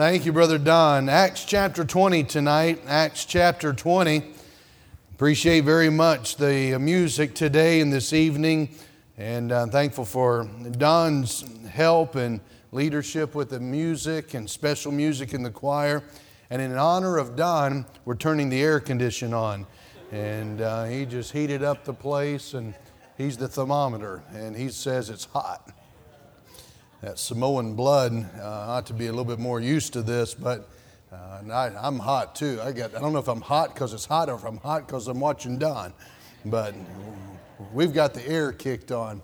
Thank you, Brother Don. Acts chapter 20 tonight. Acts chapter 20. Appreciate very much the music today and this evening, and I'm thankful for Don's help and leadership with the music and special music in the choir. And in honor of Don, we're turning the air condition on. And uh, he just heated up the place, and he's the thermometer, and he says it's hot that Samoan blood uh, ought to be a little bit more used to this, but uh, I, am hot too. I, got, I don't know if I'm hot because it's hot or if I'm hot because I'm watching Don, but we've got the air kicked on.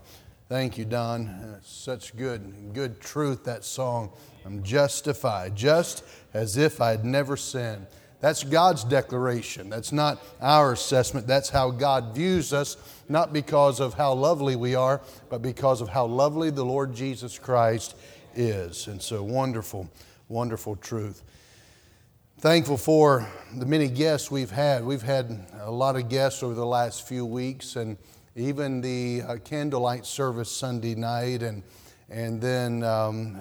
Thank you, Don. Such good, good truth, that song. I'm justified, just as if I'd never sinned. That's God's declaration. That's not our assessment. That's how God views us, not because of how lovely we are, but because of how lovely the Lord Jesus Christ is. And so, wonderful, wonderful truth. Thankful for the many guests we've had. We've had a lot of guests over the last few weeks, and even the uh, candlelight service Sunday night, and and then um,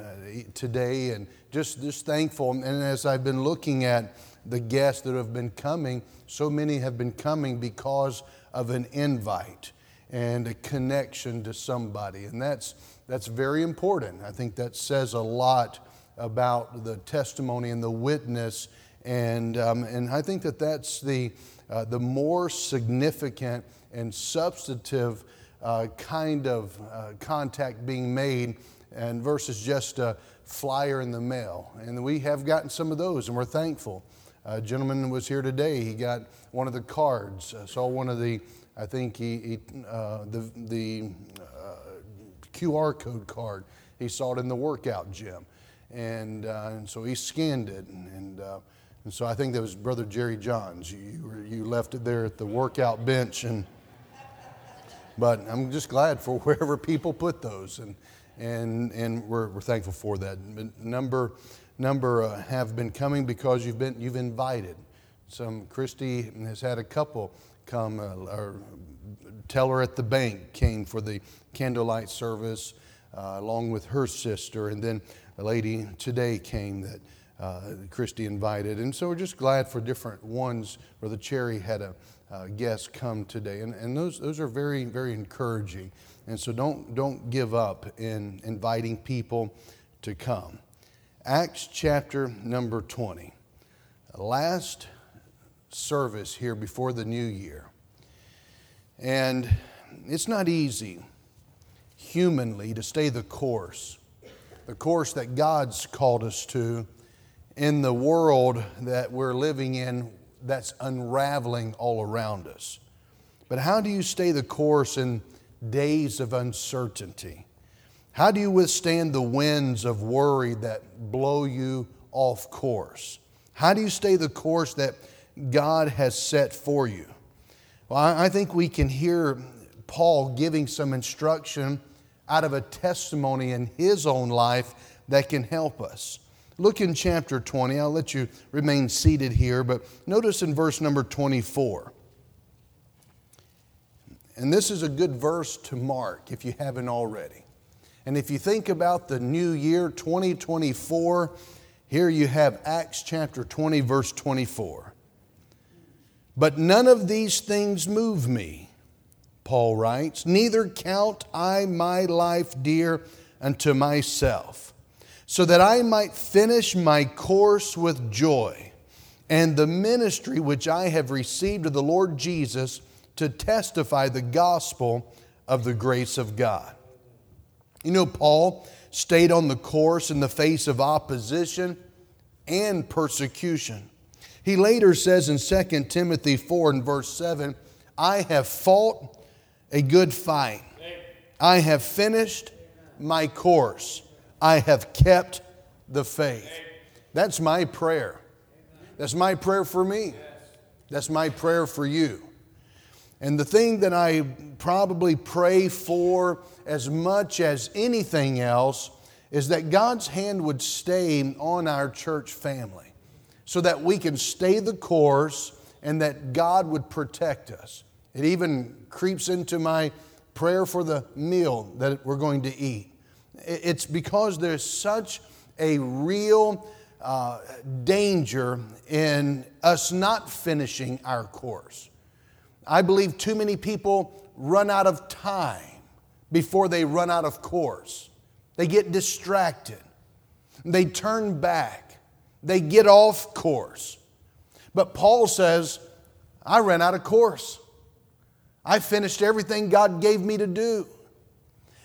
today, and just just thankful. And as I've been looking at the guests that have been coming, so many have been coming because of an invite and a connection to somebody. And that's, that's very important. I think that says a lot about the testimony and the witness. And, um, and I think that that's the, uh, the more significant and substantive uh, kind of uh, contact being made and versus just a flyer in the mail. And we have gotten some of those, and we're thankful. A gentleman was here today. He got one of the cards. I saw one of the, I think he, he uh, the, the uh, QR code card. He saw it in the workout gym. And, uh, and so he scanned it. And, and, uh, and, so I think that was Brother Jerry Johns. You, you left it there at the workout bench. And, but I'm just glad for wherever people put those. And, and, and we're, we're thankful for that. Number number uh, have been coming because you've been you've invited. Some Christy has had a couple come, uh, or teller at the bank came for the candlelight service uh, along with her sister, and then a lady today came that. Uh, Christy invited, and so we're just glad for different ones. Where the Cherry had a uh, guest come today, and, and those those are very very encouraging. And so don't don't give up in inviting people to come. Acts chapter number 20. Last service here before the new year. And it's not easy humanly to stay the course, the course that God's called us to in the world that we're living in that's unraveling all around us. But how do you stay the course in days of uncertainty? How do you withstand the winds of worry that blow you off course? How do you stay the course that God has set for you? Well, I think we can hear Paul giving some instruction out of a testimony in his own life that can help us. Look in chapter 20. I'll let you remain seated here, but notice in verse number 24. And this is a good verse to mark if you haven't already. And if you think about the new year 2024, here you have Acts chapter 20, verse 24. But none of these things move me, Paul writes, neither count I my life dear unto myself, so that I might finish my course with joy and the ministry which I have received of the Lord Jesus to testify the gospel of the grace of God. You know, Paul stayed on the course in the face of opposition and persecution. He later says in 2 Timothy 4 and verse 7 I have fought a good fight, I have finished my course, I have kept the faith. That's my prayer. That's my prayer for me. That's my prayer for you. And the thing that I probably pray for as much as anything else is that God's hand would stay on our church family so that we can stay the course and that God would protect us. It even creeps into my prayer for the meal that we're going to eat. It's because there's such a real uh, danger in us not finishing our course. I believe too many people run out of time before they run out of course. They get distracted, they turn back, they get off course. But Paul says, I ran out of course. I finished everything God gave me to do.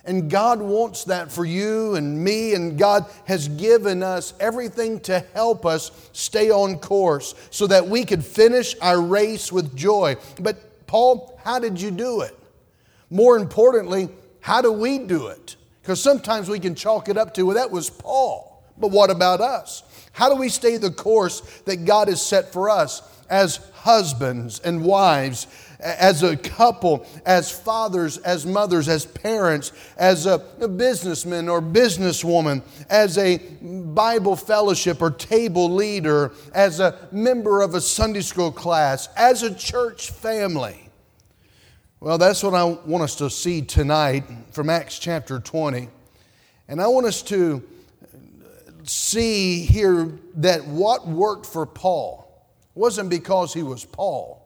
And God wants that for you and me, and God has given us everything to help us stay on course so that we could finish our race with joy. But, Paul, how did you do it? More importantly, how do we do it? Because sometimes we can chalk it up to, well, that was Paul. But what about us? How do we stay the course that God has set for us as husbands and wives, as a couple, as fathers, as mothers, as parents, as a, businessman or businesswoman, as a Bible fellowship or table leader, as a member of a Sunday school class, as a church family? Well, that's what I want us to see tonight from Acts chapter 20. And I want us to see here that what worked for Paul wasn't because he was Paul,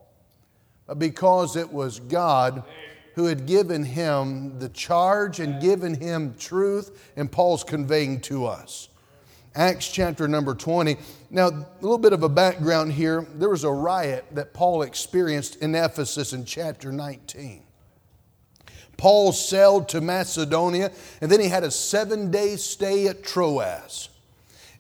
but because it was God who had given him the charge and given him truth, and Paul's conveying to us. Acts chapter number 20. Now, a little bit of a background here. There was a riot that Paul experienced in Ephesus in chapter 19. Paul sailed to Macedonia, and then he had a seven day stay at Troas.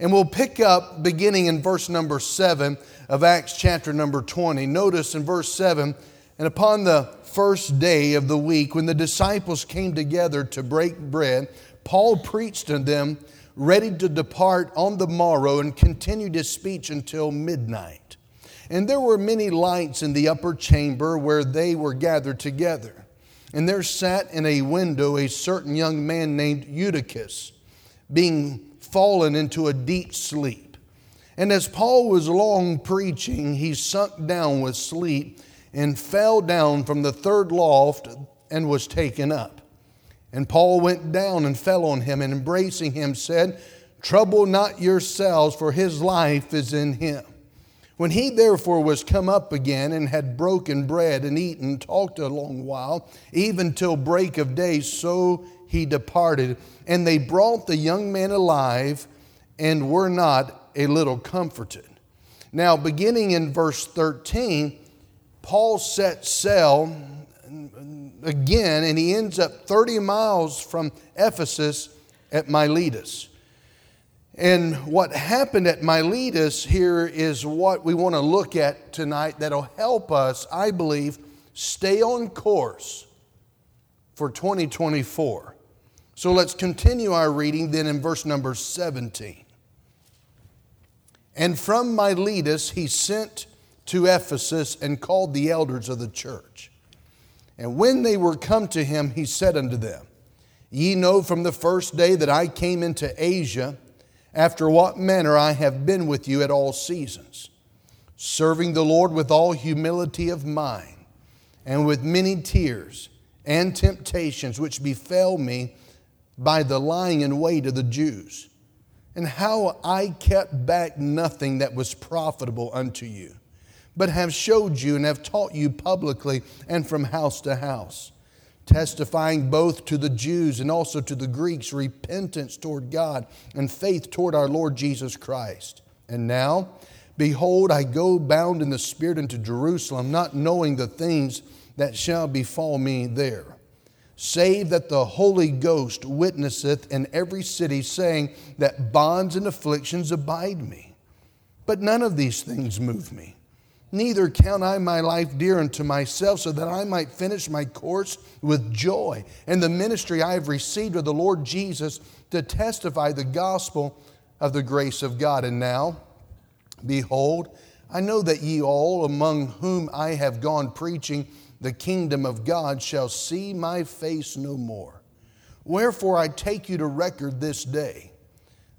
And we'll pick up beginning in verse number 7 of Acts chapter number 20. Notice in verse 7 and upon the first day of the week, when the disciples came together to break bread, Paul preached to them ready to depart on the morrow and continued his speech until midnight. And there were many lights in the upper chamber where they were gathered together. And there sat in a window a certain young man named Eutychus, being fallen into a deep sleep. And as Paul was long preaching, he sunk down with sleep and fell down from the third loft and was taken up. And Paul went down and fell on him, and embracing him, said, Trouble not yourselves, for his life is in him. When he therefore was come up again and had broken bread and eaten, talked a long while, even till break of day, so he departed. And they brought the young man alive and were not a little comforted. Now, beginning in verse 13, Paul set sail again, and he ends up 30 miles from Ephesus at Miletus. And what happened at Miletus here is what we want to look at tonight that'll help us, I believe, stay on course for 2024. So let's continue our reading then in verse number 17. And from Miletus he sent to Ephesus and called the elders of the church. And when they were come to him, he said unto them, Ye know from the first day that I came into Asia, after what manner I have been with you at all seasons, serving the Lord with all humility of mind, and with many tears and temptations which befell me by the lying in wait of the Jews, and how I kept back nothing that was profitable unto you but have showed you and have taught you publicly and from house to house, testifying both to the Jews and also to the Greeks repentance toward God and faith toward our Lord Jesus Christ. And now, behold, I go bound in the Spirit into Jerusalem, not knowing the things that shall befall me there. Save that the Holy Ghost witnesseth in every city, saying that bonds and afflictions abide me. But none of these things move me Neither count I my life dear unto myself, so that I might finish my course with joy and the ministry I have received of the Lord Jesus to testify the gospel of the grace of God. And now, behold, I know that ye all, among whom I have gone preaching the kingdom of God, shall see my face no more. Wherefore I take you to record this day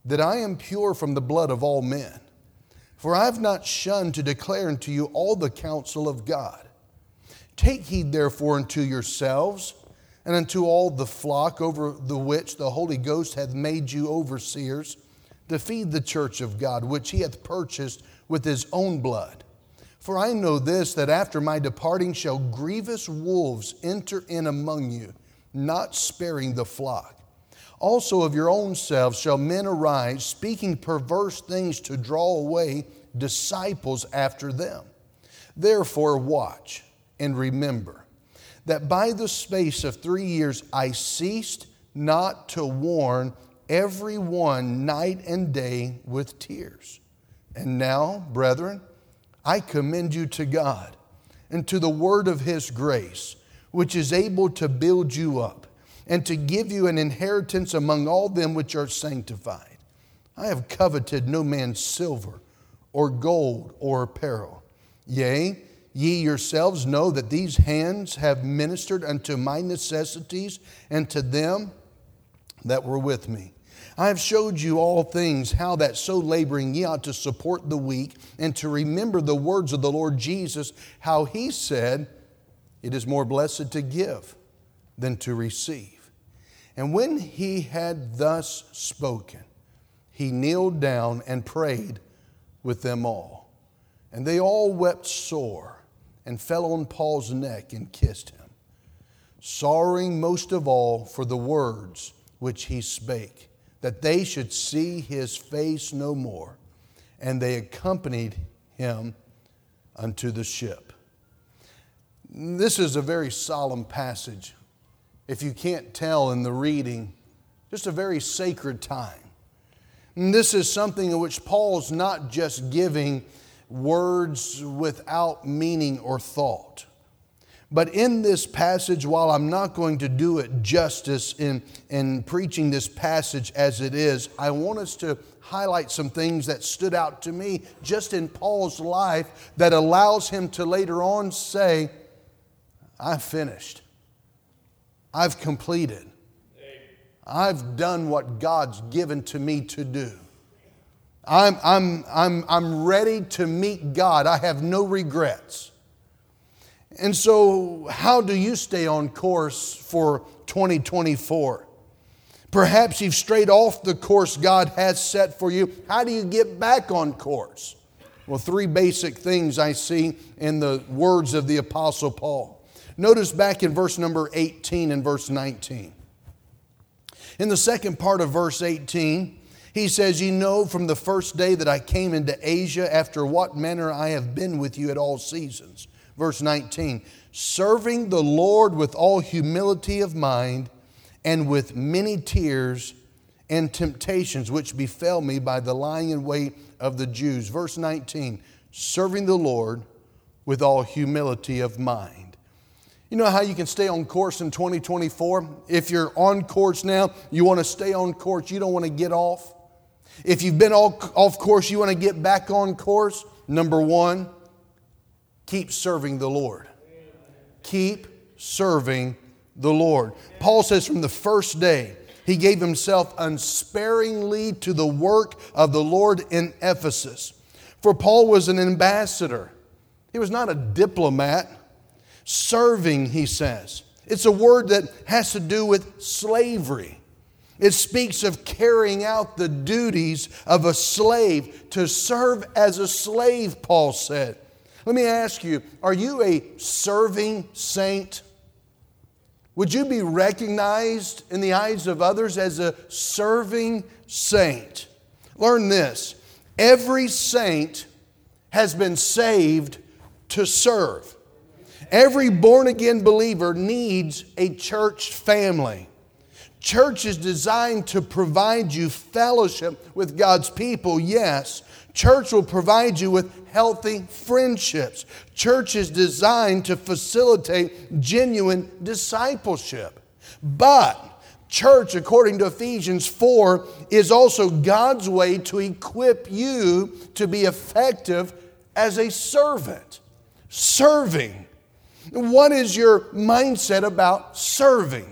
that I am pure from the blood of all men. For I have not shunned to declare unto you all the counsel of God. Take heed therefore unto yourselves and unto all the flock over the which the Holy Ghost hath made you overseers to feed the church of God, which he hath purchased with his own blood. For I know this, that after my departing shall grievous wolves enter in among you, not sparing the flock. Also of your own selves shall men arise, speaking perverse things to draw away disciples after them. Therefore, watch and remember that by the space of three years I ceased not to warn every one night and day with tears. And now, brethren, I commend you to God and to the word of his grace, which is able to build you up and to give you an inheritance among all them which are sanctified. I have coveted no man's silver or gold or apparel. Yea, ye yourselves know that these hands have ministered unto my necessities and to them that were with me. I have showed you all things, how that so laboring ye ought to support the weak, and to remember the words of the Lord Jesus, how he said, It is more blessed to give than to receive. And when he had thus spoken, he kneeled down and prayed with them all. And they all wept sore and fell on Paul's neck and kissed him, sorrowing most of all for the words which he spake, that they should see his face no more. And they accompanied him unto the ship. This is a very solemn passage. If you can't tell in the reading, just a very sacred time. And this is something in which Paul's not just giving words without meaning or thought. But in this passage, while I'm not going to do it justice in, in preaching this passage as it is, I want us to highlight some things that stood out to me just in Paul's life that allows him to later on say, I've finished. I've completed. I've done what God's given to me to do. I'm, I'm, I'm, I'm ready to meet God. I have no regrets. And so, how do you stay on course for 2024? Perhaps you've strayed off the course God has set for you. How do you get back on course? Well, three basic things I see in the words of the Apostle Paul. Notice back in verse number 18 and verse 19. In the second part of verse 18, he says, You know from the first day that I came into Asia, after what manner I have been with you at all seasons. Verse 19, serving the Lord with all humility of mind and with many tears and temptations which befell me by the lying in wait of the Jews. Verse 19, serving the Lord with all humility of mind. You know how you can stay on course in 2024? If you're on course now, you want to stay on course, you don't want to get off. If you've been off course, you want to get back on course. Number one, keep serving the Lord. Keep serving the Lord. Paul says from the first day, he gave himself unsparingly to the work of the Lord in Ephesus. For Paul was an ambassador, he was not a diplomat. Serving, he says. It's a word that has to do with slavery. It speaks of carrying out the duties of a slave, to serve as a slave, Paul said. Let me ask you are you a serving saint? Would you be recognized in the eyes of others as a serving saint? Learn this every saint has been saved to serve. Every born again believer needs a church family. Church is designed to provide you fellowship with God's people, yes. Church will provide you with healthy friendships. Church is designed to facilitate genuine discipleship. But church, according to Ephesians 4, is also God's way to equip you to be effective as a servant. Serving. What is your mindset about serving?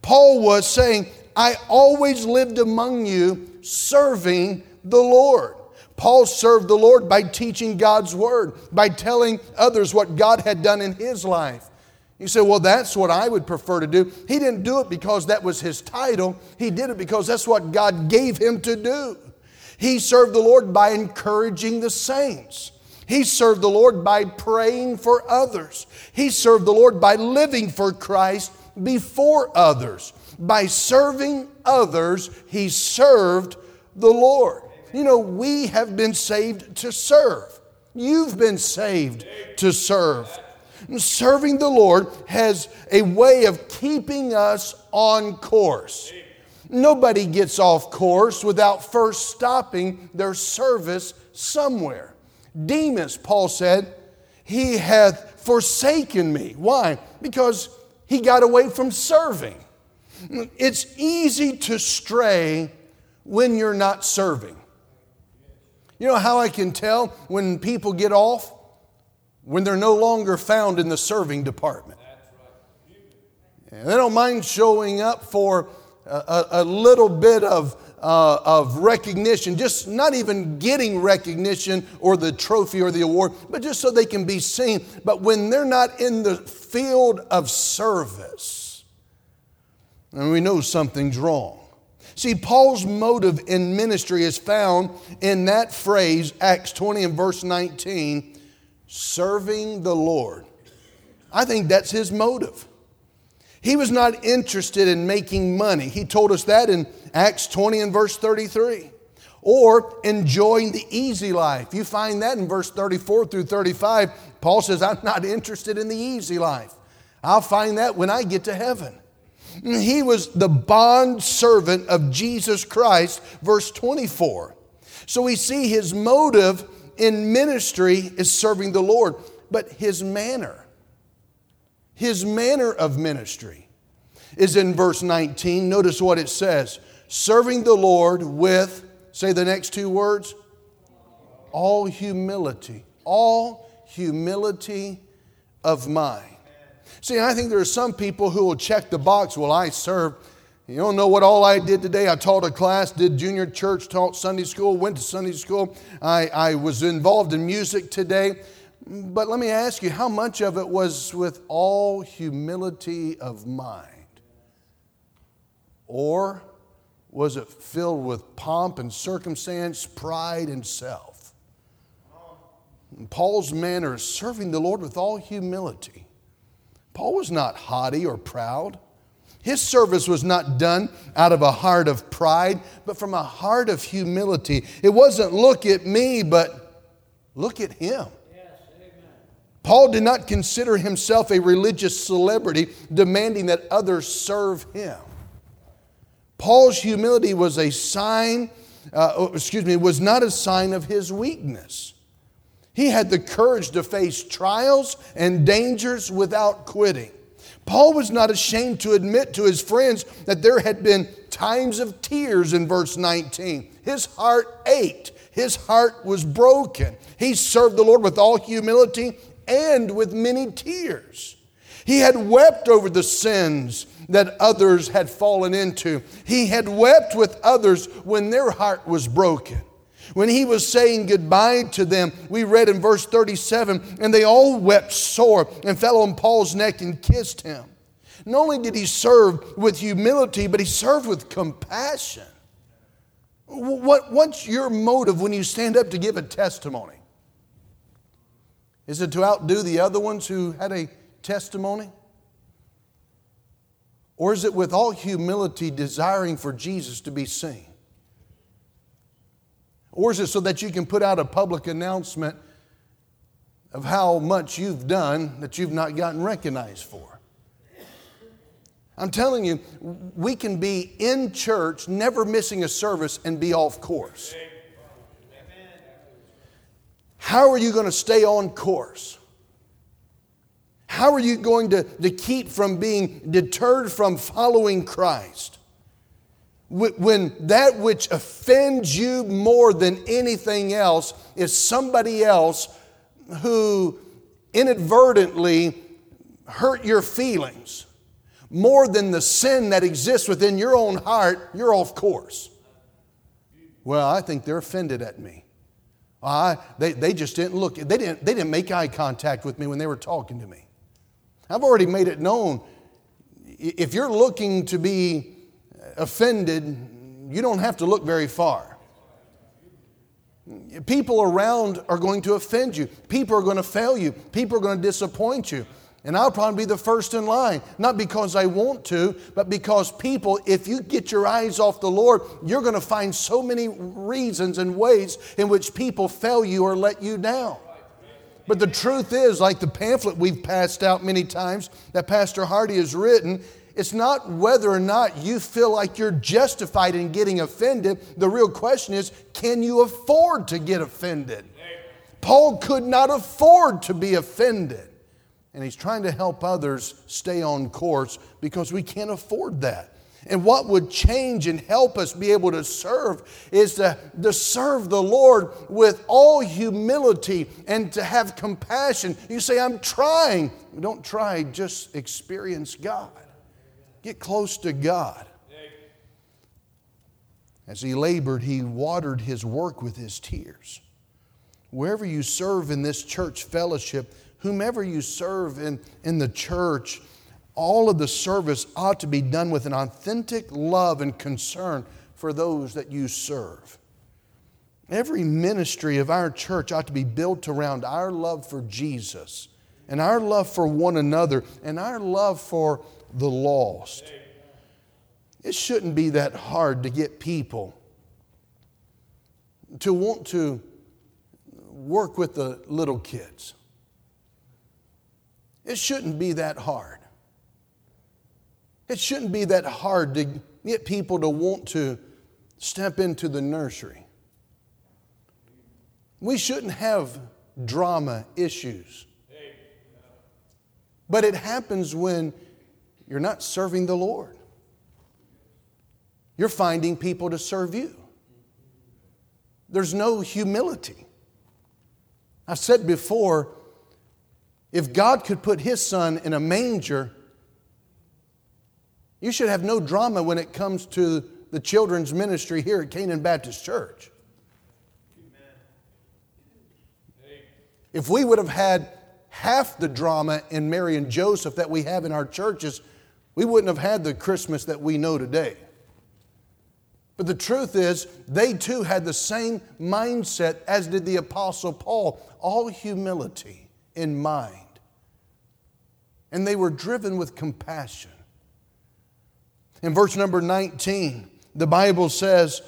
Paul was saying, I always lived among you serving the Lord. Paul served the Lord by teaching God's word, by telling others what God had done in his life. You say, well, that's what I would prefer to do. He didn't do it because that was his title, he did it because that's what God gave him to do. He served the Lord by encouraging the saints. He served the Lord by praying for others. He served the Lord by living for Christ before others. By serving others, he served the Lord. You know, we have been saved to serve. You've been saved to serve. Serving the Lord has a way of keeping us on course. Nobody gets off course without first stopping their service somewhere. Demas, Paul said, he hath forsaken me. Why? Because he got away from serving. It's easy to stray when you're not serving. You know how I can tell when people get off? When they're no longer found in the serving department. And they don't mind showing up for a, a little bit of, uh, of recognition, just not even getting recognition or the trophy or the award, but just so they can be seen. But when they're not in the field of service, and we know something's wrong. See, Paul's motive in ministry is found in that phrase, Acts 20 and verse 19, serving the Lord. I think that's his motive. He was not interested in making money. He told us that in Acts 20 and verse 33. Or enjoying the easy life. You find that in verse 34 through 35. Paul says, I'm not interested in the easy life. I'll find that when I get to heaven. He was the bond servant of Jesus Christ, verse 24. So we see his motive in ministry is serving the Lord, but his manner, his manner of ministry is in verse 19. Notice what it says serving the Lord with, say the next two words, all humility, all humility of mind. See, I think there are some people who will check the box, well, I serve. You don't know what all I did today. I taught a class, did junior church, taught Sunday school, went to Sunday school. I, I was involved in music today. But let me ask you, how much of it was with all humility of mind? Or was it filled with pomp and circumstance, pride and self? Paul's manner is serving the Lord with all humility. Paul was not haughty or proud. His service was not done out of a heart of pride, but from a heart of humility. It wasn't look at me, but look at him. Paul did not consider himself a religious celebrity demanding that others serve him. Paul's humility was a sign, uh, oh, excuse me, was not a sign of his weakness. He had the courage to face trials and dangers without quitting. Paul was not ashamed to admit to his friends that there had been times of tears in verse 19. His heart ached, his heart was broken. He served the Lord with all humility and with many tears. He had wept over the sins that others had fallen into. He had wept with others when their heart was broken. When he was saying goodbye to them, we read in verse 37 and they all wept sore and fell on Paul's neck and kissed him. Not only did he serve with humility, but he served with compassion. What, what's your motive when you stand up to give a testimony? Is it to outdo the other ones who had a testimony? Or is it with all humility desiring for Jesus to be seen? Or is it so that you can put out a public announcement of how much you've done that you've not gotten recognized for? I'm telling you, we can be in church, never missing a service, and be off course. How are you going to stay on course? How are you going to, to keep from being deterred from following Christ? When that which offends you more than anything else is somebody else who inadvertently hurt your feelings more than the sin that exists within your own heart, you're off course. Well, I think they're offended at me. I, they, they just didn't look, they didn't, they didn't make eye contact with me when they were talking to me. I've already made it known. If you're looking to be offended, you don't have to look very far. People around are going to offend you. People are going to fail you. People are going to disappoint you. And I'll probably be the first in line, not because I want to, but because people, if you get your eyes off the Lord, you're going to find so many reasons and ways in which people fail you or let you down. But the truth is, like the pamphlet we've passed out many times that Pastor Hardy has written, it's not whether or not you feel like you're justified in getting offended. The real question is, can you afford to get offended? Paul could not afford to be offended and he's trying to help others stay on course because we can't afford that. And what would change and help us be able to serve is to, to serve the Lord with all humility and to have compassion. You say, I'm trying. Don't try, just experience God. Get close to God. As he labored, he watered his work with his tears. Wherever you serve in this church fellowship, whomever you serve in, in the church, all of the service ought to be done with an authentic love and concern for those that you serve. Every ministry of our church ought to be built around our love for Jesus and our love for one another and our love for the lost. It shouldn't be that hard to get people to want to work with the little kids. It shouldn't be that hard. It shouldn't be that hard to get people to want to step into the nursery. We shouldn't have drama issues. But it happens when you're not serving the Lord. You're finding people to serve you. There's no humility. I've said before, if God could put his son in a manger, you should have no drama when it comes to the children's ministry here at Canaan Baptist Church. If we would have had half the drama in Mary and Joseph that we have in our churches, we wouldn't have had the Christmas that we know today. But the truth is, they too had the same mindset as did the Apostle Paul all humility in mind and they were driven with compassion. In verse number 19, the Bible says,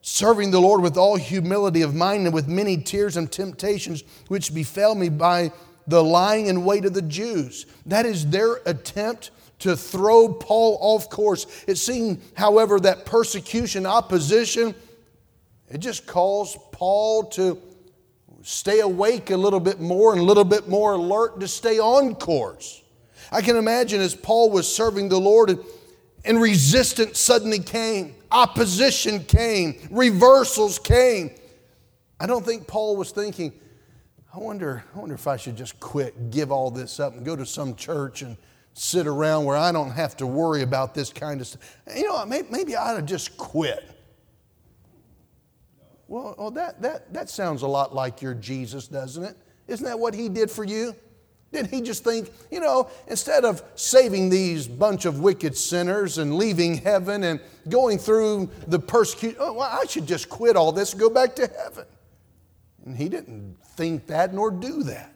serving the Lord with all humility of mind and with many tears and temptations which befell me by the lying in wait of the Jews. That is their attempt to throw Paul off course. It seemed, however, that persecution, opposition, it just caused Paul to stay awake a little bit more and a little bit more alert to stay on course. I can imagine as Paul was serving the Lord and, resistance suddenly came, opposition came, reversals came. I don't think Paul was thinking, I wonder, I wonder if I should just quit, give all this up, and go to some church and sit around where I don't have to worry about this kind of stuff. You know, maybe, I ought to just quit. Well, well that, that, that sounds a lot like your Jesus, doesn't it? Isn't that what he did for you? Did he just think, you know, instead of saving these bunch of wicked sinners and leaving heaven and going through the persecution, oh, well, I should just quit all this and go back to heaven? And he didn't think that nor do that.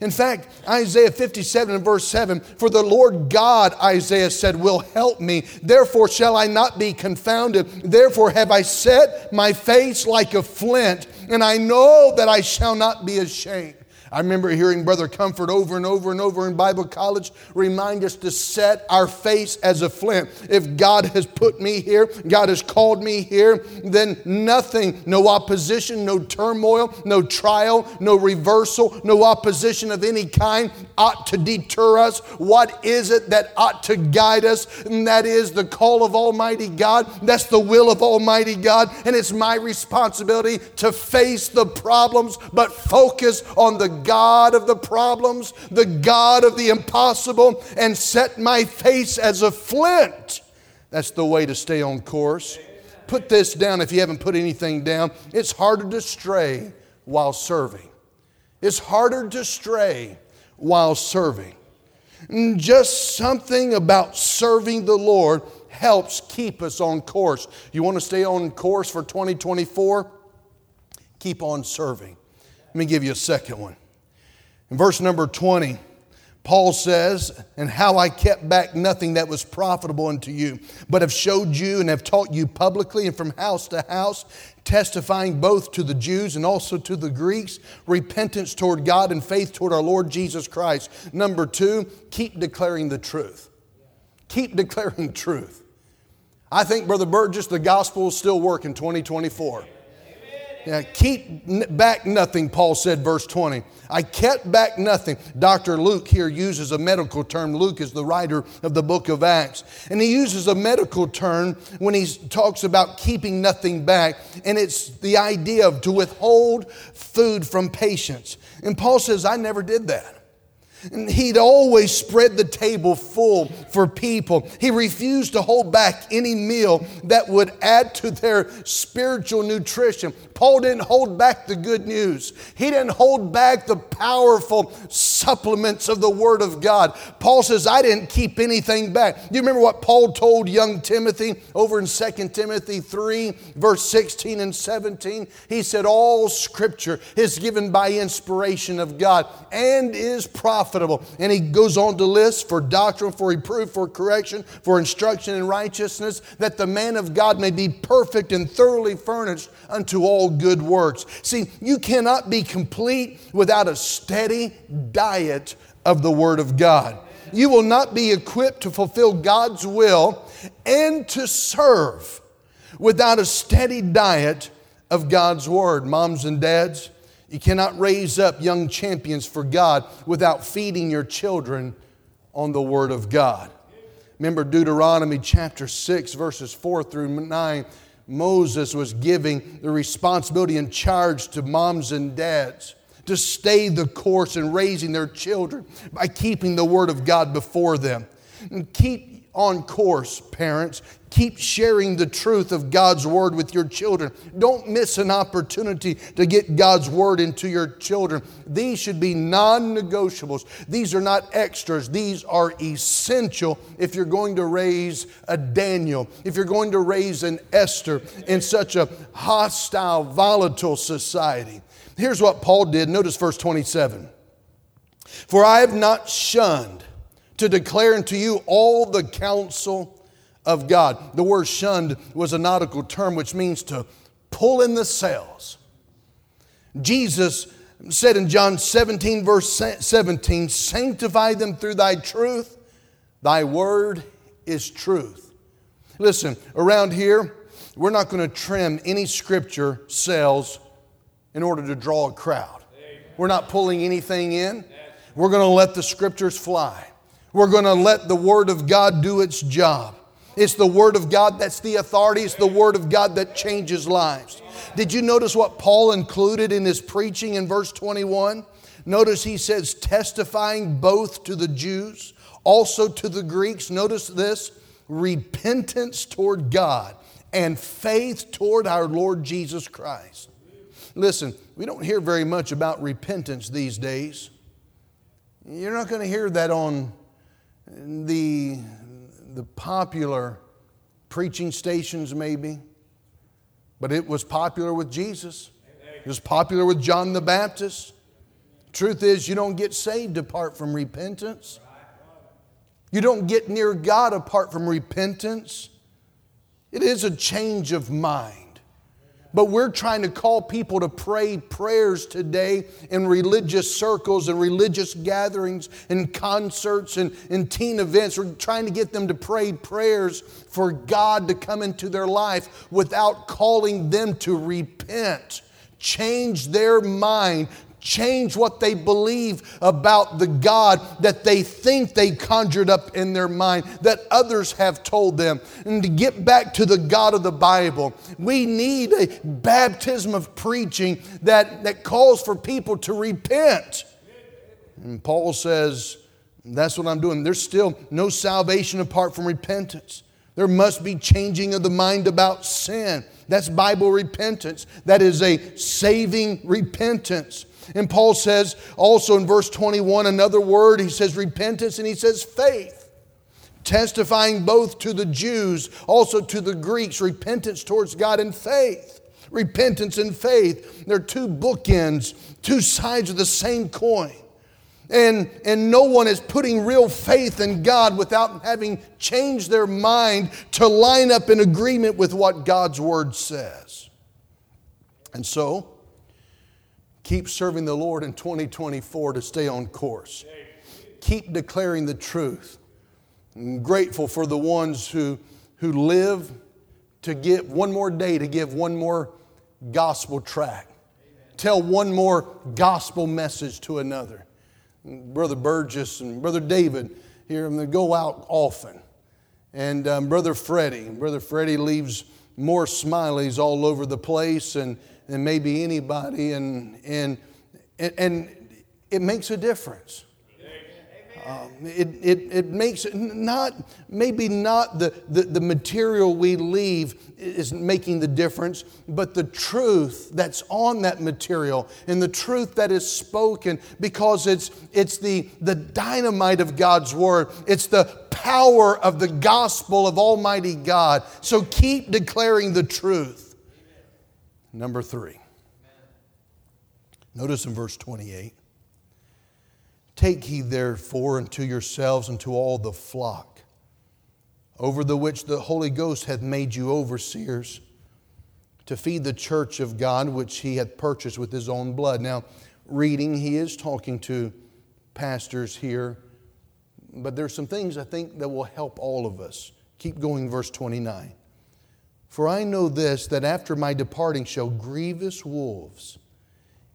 In fact, Isaiah 57 and verse 7 For the Lord God, Isaiah said, will help me. Therefore shall I not be confounded. Therefore have I set my face like a flint, and I know that I shall not be ashamed. I remember hearing Brother Comfort over and over and over in Bible college remind us to set our face as a flint. If God has put me here, God has called me here, then nothing, no opposition, no turmoil, no trial, no reversal, no opposition of any kind ought to deter us. What is it that ought to guide us? And that is the call of Almighty God. That's the will of Almighty God. And it's my responsibility to face the problems, but focus on the God of the problems, the God of the impossible, and set my face as a flint. That's the way to stay on course. Put this down if you haven't put anything down. It's harder to stray while serving. It's harder to stray while serving. just something about serving the Lord helps keep us on course. You want to stay on course for 2024? keep on serving. Let me give you a second one. In verse number 20, Paul says, and how I kept back nothing that was profitable unto you, but have showed you and have taught you publicly and from house to house, testifying both to the Jews and also to the Greeks, repentance toward God and faith toward our Lord Jesus Christ. Number two, keep declaring the truth. Keep declaring truth. I think, Brother Burgess, the gospel will still work in 2024. Keep back nothing, Paul said, verse 20. I kept back nothing. Dr. Luke here uses a medical term. Luke is the writer of the book of Acts. And he uses a medical term when he talks about keeping nothing back. And it's the idea of to withhold food from patients. And Paul says, I never did that. And he'd always spread the table full for people. He refused to hold back any meal that would add to their spiritual nutrition. Paul didn't hold back the good news. He didn't hold back the powerful supplements of the Word of God. Paul says, I didn't keep anything back. Do you remember what Paul told young Timothy over in 2 Timothy 3, verse 16 and 17? He said, All scripture is given by inspiration of God and is profitable. And he goes on to list for doctrine, for reproof, for correction, for instruction in righteousness, that the man of God may be perfect and thoroughly furnished unto all good works. See, you cannot be complete without a steady diet of the Word of God. You will not be equipped to fulfill God's will and to serve without a steady diet of God's Word. Moms and dads, you cannot raise up young champions for God without feeding your children on the Word of God. Remember Deuteronomy chapter 6, verses 4 through 9 Moses was giving the responsibility and charge to moms and dads to stay the course in raising their children by keeping the Word of God before them. And keep on course, parents. Keep sharing the truth of God's Word with your children. Don't miss an opportunity to get God's Word into your children. These should be non negotiables. These are not extras, these are essential if you're going to raise a Daniel, if you're going to raise an Esther in such a hostile, volatile society. Here's what Paul did. Notice verse 27 For I have not shunned to declare unto you all the counsel of God. The word shunned was a nautical term which means to pull in the sails. Jesus said in John 17, verse 17, Sanctify them through thy truth, thy word is truth. Listen, around here, we're not going to trim any scripture sails in order to draw a crowd. We're not pulling anything in. We're going to let the scriptures fly. We're going to let the Word of God do its job. It's the Word of God that's the authority. It's the Word of God that changes lives. Did you notice what Paul included in his preaching in verse 21? Notice he says, testifying both to the Jews, also to the Greeks. Notice this repentance toward God and faith toward our Lord Jesus Christ. Listen, we don't hear very much about repentance these days. You're not going to hear that on the, the popular preaching stations, maybe, but it was popular with Jesus. It was popular with John the Baptist. Truth is, you don't get saved apart from repentance. You don't get near God apart from repentance. It is a change of mind. But we're trying to call people to pray prayers today in religious circles and religious gatherings and concerts and, and teen events. We're trying to get them to pray prayers for God to come into their life without calling them to repent change their mind, change what they believe about the God that they think they conjured up in their mind, that others have told them. And to get back to the God of the Bible, we need a baptism of preaching that, that calls for people to repent. And Paul says, that's what I'm doing. There's still no salvation apart from repentance. There must be changing of the mind about sin. That's Bible repentance. That is a saving repentance. And Paul says also in verse 21 another word. He says repentance and he says faith, testifying both to the Jews, also to the Greeks, repentance towards God and faith. repentance and faith. They're two bookends, two sides of the same coin. And, and no one is putting real faith in God without having changed their mind to line up in agreement with what God's Word says. And so, keep serving the Lord in 2024 to stay on course. Keep declaring the truth. I'm grateful for the ones who, who live to give one more day to give one more gospel tract, tell one more gospel message to another. Brother Burgess and Brother David here, and they go out often. And um, Brother Freddie, Brother Freddie leaves more smileys all over the place and, than maybe anybody, and, and, and it makes a difference. Um, it, it, it makes not, maybe not the, the, the material we leave is making the difference, but the truth that's on that material and the truth that is spoken because it's, it's the, the dynamite of God's Word. It's the power of the gospel of Almighty God. So keep declaring the truth. Number three. Notice in verse 28. Take heed therefore unto yourselves and to all the flock, over the which the Holy Ghost hath made you overseers, to feed the church of God, which he hath purchased with his own blood. Now, reading, he is talking to pastors here, but there's some things I think that will help all of us. Keep going, verse 29. For I know this, that after my departing shall grievous wolves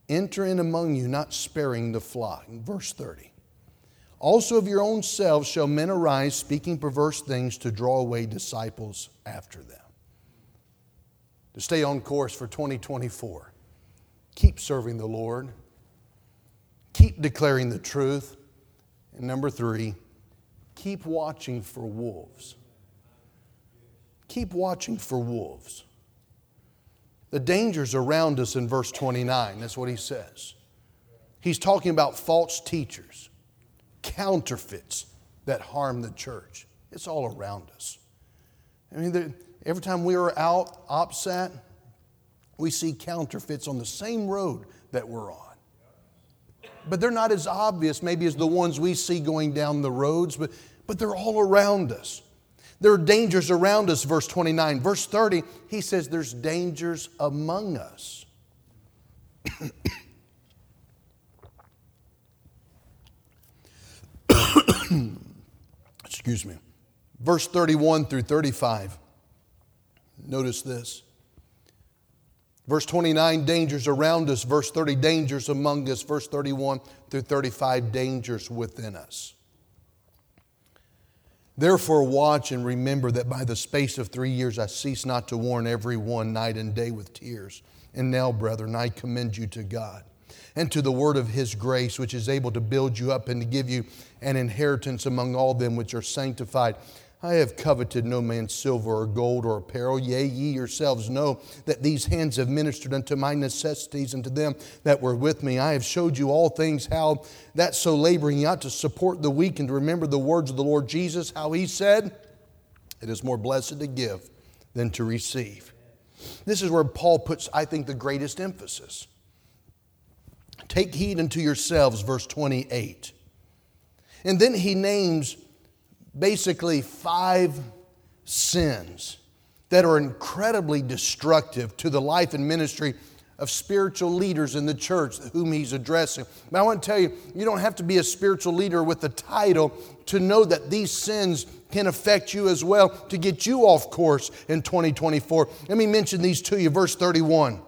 enter in among you, not sparing the flock. Verse 30. Also of your own selves shall men arise, speaking perverse things to draw away disciples after them. To stay on course for 2024, keep serving the Lord, keep declaring the truth. And number three, keep watching for wolves. Keep watching for wolves. The dangers around us in verse 29, that's what he says. He's talking about false teachers, counterfeits that harm the church. It's all around us. I mean, every time we are out, OPSAT, we see counterfeits on the same road that we're on. But they're not as obvious, maybe, as the ones we see going down the roads, but, but they're all around us. There are dangers around us, verse 29. Verse 30, he says there's dangers among us. Excuse me. Verse 31 through 35. Notice this. Verse 29, dangers around us. Verse 30, dangers among us. Verse 31 through 35, dangers within us. Therefore, watch and remember that by the space of three years I cease not to warn every one night and day with tears. And now, brethren, I commend you to God and to the word of his grace, which is able to build you up and to give you an inheritance among all them which are sanctified. I have coveted no man's silver or gold or apparel. Yea, ye yourselves know that these hands have ministered unto my necessities and to them that were with me. I have showed you all things, how that so laboring ye ought to support the weak and to remember the words of the Lord Jesus, how he said, It is more blessed to give than to receive. This is where Paul puts, I think, the greatest emphasis. Take heed unto yourselves, verse 28. And then he names basically five sins that are incredibly destructive to the life and ministry of spiritual leaders in the church whom he's addressing. But I want to tell you, you don't have to be a spiritual leader with a title to know that these sins can affect you as well to get you off course in 2024. Let me mention these to you. Verse 31.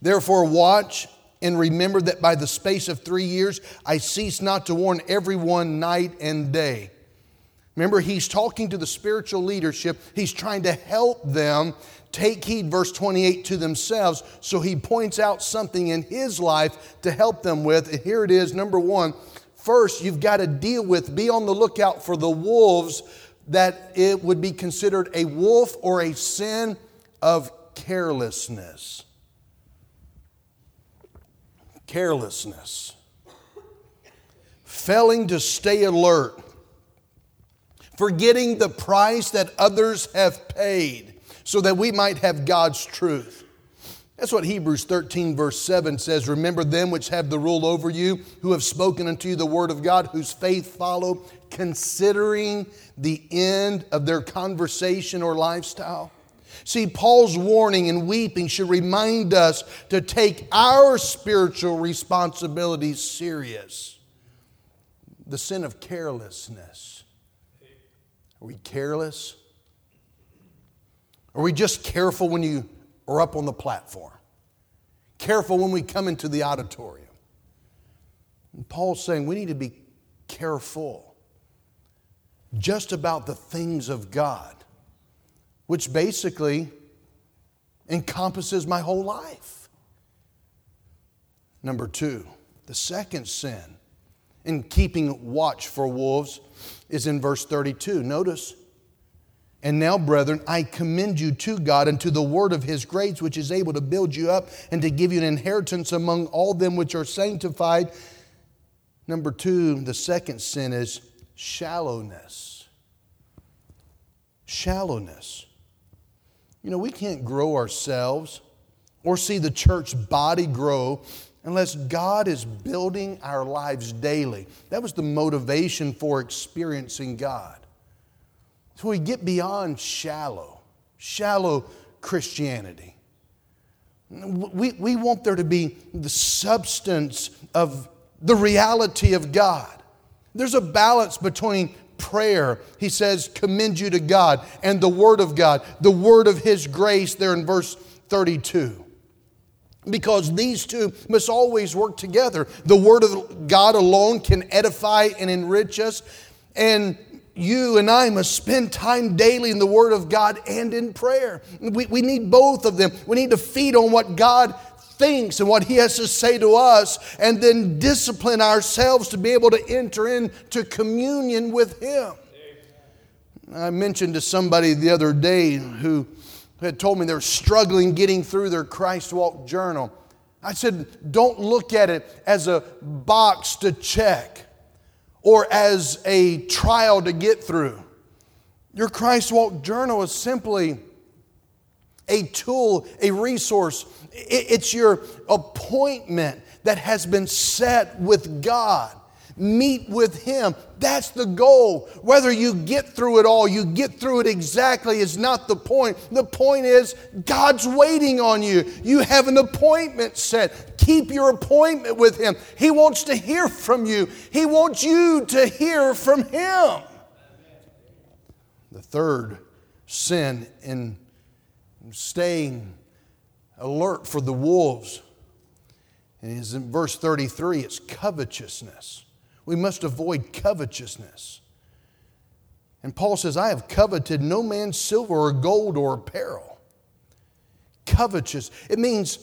Therefore, watch and remember that by the space of three years I cease not to warn everyone night and day. Remember, he's talking to the spiritual leadership. He's trying to help them take heed, verse 28, to themselves. So he points out something in his life to help them with. And here it is number one, first, you've got to deal with, be on the lookout for the wolves that it would be considered a wolf or a sin of carelessness. Carelessness. Failing to stay alert forgetting the price that others have paid so that we might have God's truth. That's what Hebrews 13, verse 7 says. Remember them which have the rule over you, who have spoken unto you the word of God, whose faith follow, considering the end of their conversation or lifestyle. See, Paul's warning and weeping should remind us to take our spiritual responsibilities serious. The sin of carelessness. Are we careless? Are we just careful when you are up on the platform? Careful when we come into the auditorium? And Paul's saying we need to be careful just about the things of God which basically encompasses my whole life. Number two, the second sin in keeping watch for wolves is in verse 32. Notice, and now, brethren, I commend you to God and to the word of his grace, which is able to build you up and to give you an inheritance among all them which are sanctified. Number two, the second sin is shallowness. Shallowness. You know, we can't grow ourselves or see the church body grow unless God is building our lives daily. That was the motivation for experiencing God. So we get beyond shallow, shallow Christianity. We, we want there to be the substance of the reality of God. There's a balance between prayer, he says, commend you to God and the Word of God, the Word of His grace, there in verse 32. Because these two must always work together. The Word of God alone can edify and enrich us, and you and I must spend time daily in the Word of God and in prayer. We, we need both of them. We need to feed on what God thinks and what He has to say to us, and then discipline ourselves to be able to enter into communion with Him. I mentioned to somebody the other day who had told me they were struggling getting through their Christ Walk journal. I said, don't look at it as a box to check or as a trial to get through. Your Christ Walk journal is simply a tool, a resource. It's your appointment that has been set with God. Meet with Him. That's the goal. Whether you get through it all, you get through it exactly is not the point. The point is God's waiting on you. You have an appointment set. Keep your appointment with Him. He wants to hear from you, He wants you to hear from Him. The third sin in staying alert for the wolves. And in verse 33, it's covetousness. We must avoid covetousness. And Paul says, I have coveted no man's silver or gold or apparel. Covetous. It means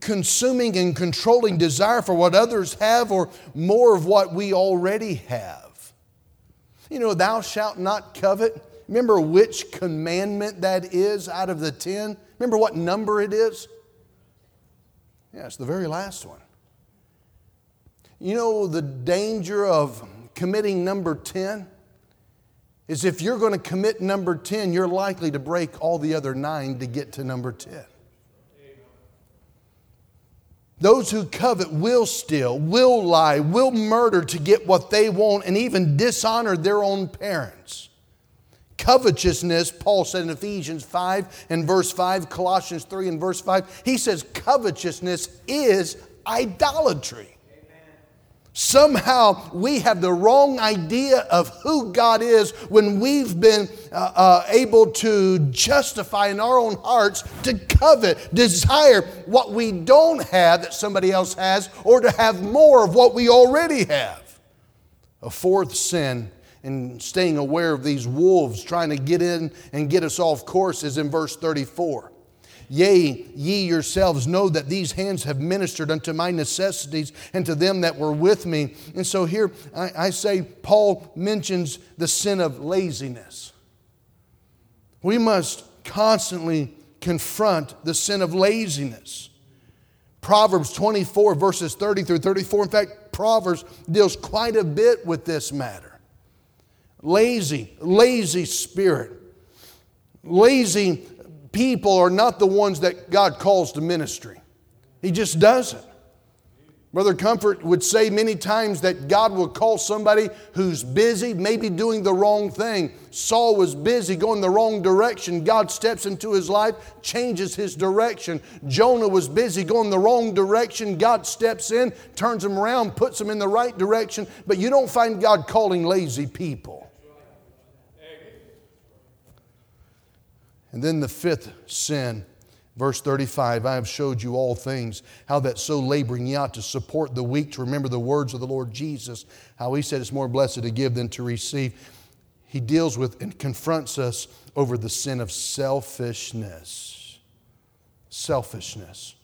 consuming and controlling desire for what others have or more of what we already have. You know, thou shalt not covet. Remember which commandment that is out of the 10? Remember what number it is? Yeah, it's the very last one. You know the danger of committing number 10? Is if you're going to commit number 10, you're likely to break all the other nine to get to number 10. Those who covet will steal, will lie, will murder to get what they want, and even dishonor their own parents. Covetousness, Paul said in Ephesians 5 and verse 5, Colossians 3 and verse 5, he says covetousness is idolatry. Somehow we have the wrong idea of who God is when we've been uh, uh, able to justify in our own hearts to covet, desire what we don't have that somebody else has, or to have more of what we already have. A fourth sin and staying aware of these wolves trying to get in and get us off course is in verse 34. Yea, ye yourselves know that these hands have ministered unto my necessities and to them that were with me. And so here I, I say, Paul mentions the sin of laziness. We must constantly confront the sin of laziness. Proverbs 24, verses 30 through 34. In fact, Proverbs deals quite a bit with this matter. Lazy, lazy spirit. Lazy people are not the ones that God calls to ministry. He just doesn't. Brother Comfort would say many times that God will call somebody who's busy, maybe doing the wrong thing. Saul was busy going the wrong direction. God steps into his life, changes his direction. Jonah was busy going the wrong direction. God steps in, turns him around, puts him in the right direction. But you don't find God calling lazy people. And then the fifth sin Verse 35 I have showed you all things, how that so laboring ye ought to support the weak, to remember the words of the Lord Jesus, how he said it's more blessed to give than to receive. He deals with and confronts us over the sin of selfishness. Selfishness.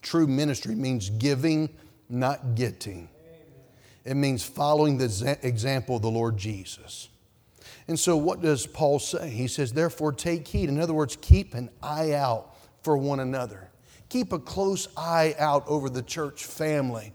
True ministry means giving, not getting. It means following the example of the Lord Jesus. And so, what does Paul say? He says, Therefore, take heed. In other words, keep an eye out for one another. Keep a close eye out over the church family,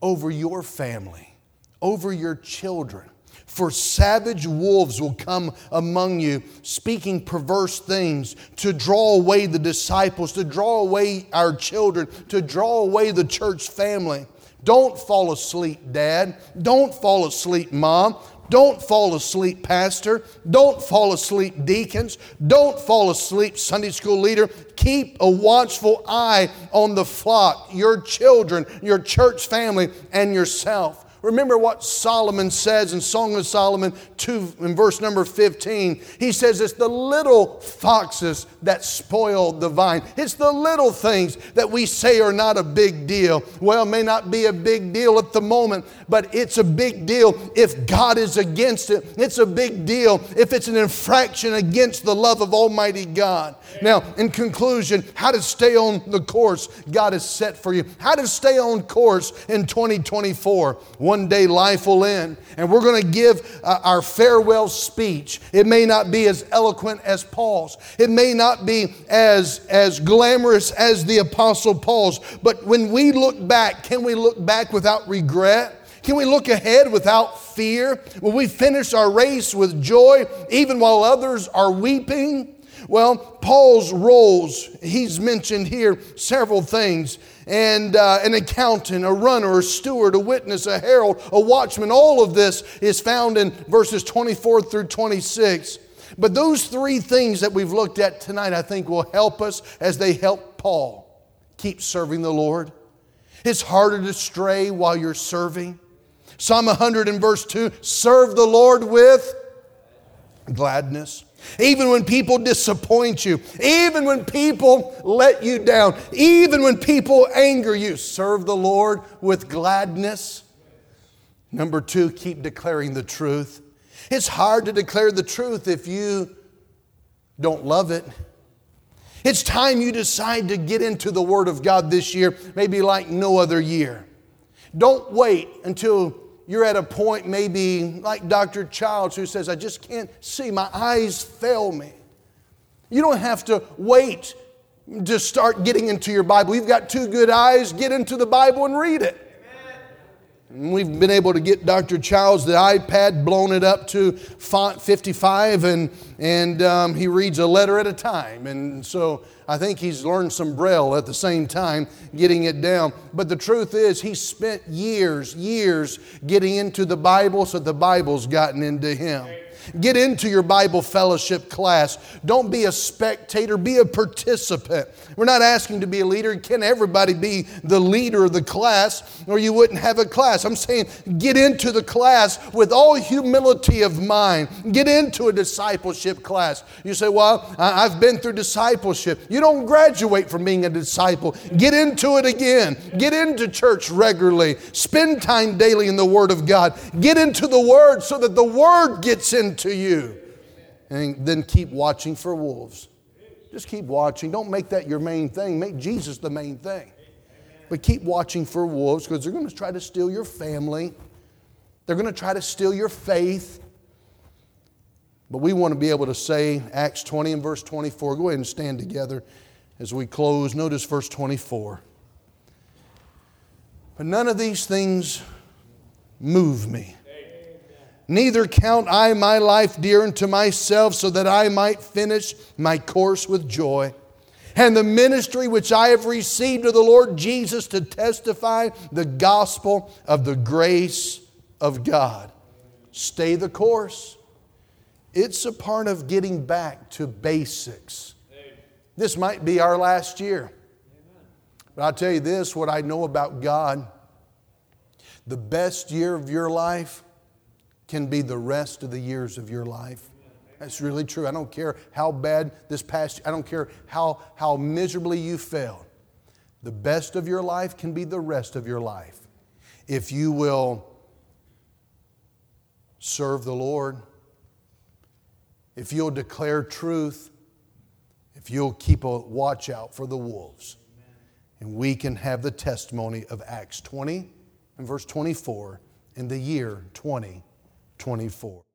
over your family, over your children. For savage wolves will come among you, speaking perverse things to draw away the disciples, to draw away our children, to draw away the church family. Don't fall asleep, Dad. Don't fall asleep, Mom. Don't fall asleep, pastor. Don't fall asleep, deacons. Don't fall asleep, Sunday school leader. Keep a watchful eye on the flock, your children, your church family, and yourself. Remember what Solomon says in Song of Solomon 2 in verse number 15. He says it's the little foxes that spoil the vine. It's the little things that we say are not a big deal. Well, may not be a big deal at the moment, but it's a big deal if God is against it. It's a big deal if it's an infraction against the love of Almighty God. Now, in conclusion, how to stay on the course God has set for you. How to stay on course in 2024. One day life will end, and we're going to give uh, our farewell speech. It may not be as eloquent as Paul's, it may not be as, as glamorous as the Apostle Paul's, but when we look back, can we look back without regret? Can we look ahead without fear? Will we finish our race with joy even while others are weeping? Well, Paul's roles, he's mentioned here several things. And uh, an accountant, a runner, a steward, a witness, a herald, a watchman, all of this is found in verses 24 through 26. But those three things that we've looked at tonight, I think, will help us as they help Paul keep serving the Lord. It's harder to stray while you're serving. Psalm 100 and verse 2 serve the Lord with gladness. Even when people disappoint you, even when people let you down, even when people anger you, serve the Lord with gladness. Number two, keep declaring the truth. It's hard to declare the truth if you don't love it. It's time you decide to get into the Word of God this year, maybe like no other year. Don't wait until you're at a point maybe like Dr. Childs who says, I just can't see, my eyes fail me. You don't have to wait to start getting into your Bible. You've got two good eyes, get into the Bible and read it. We've been able to get Dr. Childs the iPad, blown it up to font 55, and, and um, he reads a letter at a time. And so I think he's learned some Braille at the same time, getting it down. But the truth is, he spent years, years getting into the Bible, so the Bible's gotten into him. Get into your Bible fellowship class. Don't be a spectator, be a participant. We're not asking to be a leader. Can everybody be the leader of the class or you wouldn't have a class? I'm saying get into the class with all humility of mind. Get into a discipleship class. You say, Well, I've been through discipleship. You don't graduate from being a disciple. Get into it again. Get into church regularly. Spend time daily in the Word of God. Get into the Word so that the Word gets in to you. And then keep watching for wolves. Just keep watching. Don't make that your main thing. Make Jesus the main thing. But keep watching for wolves because they're going to try to steal your family. They're going to try to steal your faith. But we want to be able to say, Acts 20 and verse 24. Go ahead and stand together as we close. Notice verse 24. But none of these things move me. Neither count I my life dear unto myself, so that I might finish my course with joy. And the ministry which I have received of the Lord Jesus to testify the gospel of the grace of God. Stay the course. It's a part of getting back to basics. This might be our last year. But I'll tell you this what I know about God the best year of your life can be the rest of the years of your life. That's really true. I don't care how bad this past, I don't care how, how miserably you failed. The best of your life can be the rest of your life. If you will serve the Lord, if you'll declare truth, if you'll keep a watch out for the wolves. And we can have the testimony of Acts 20 and verse 24 in the year 2024.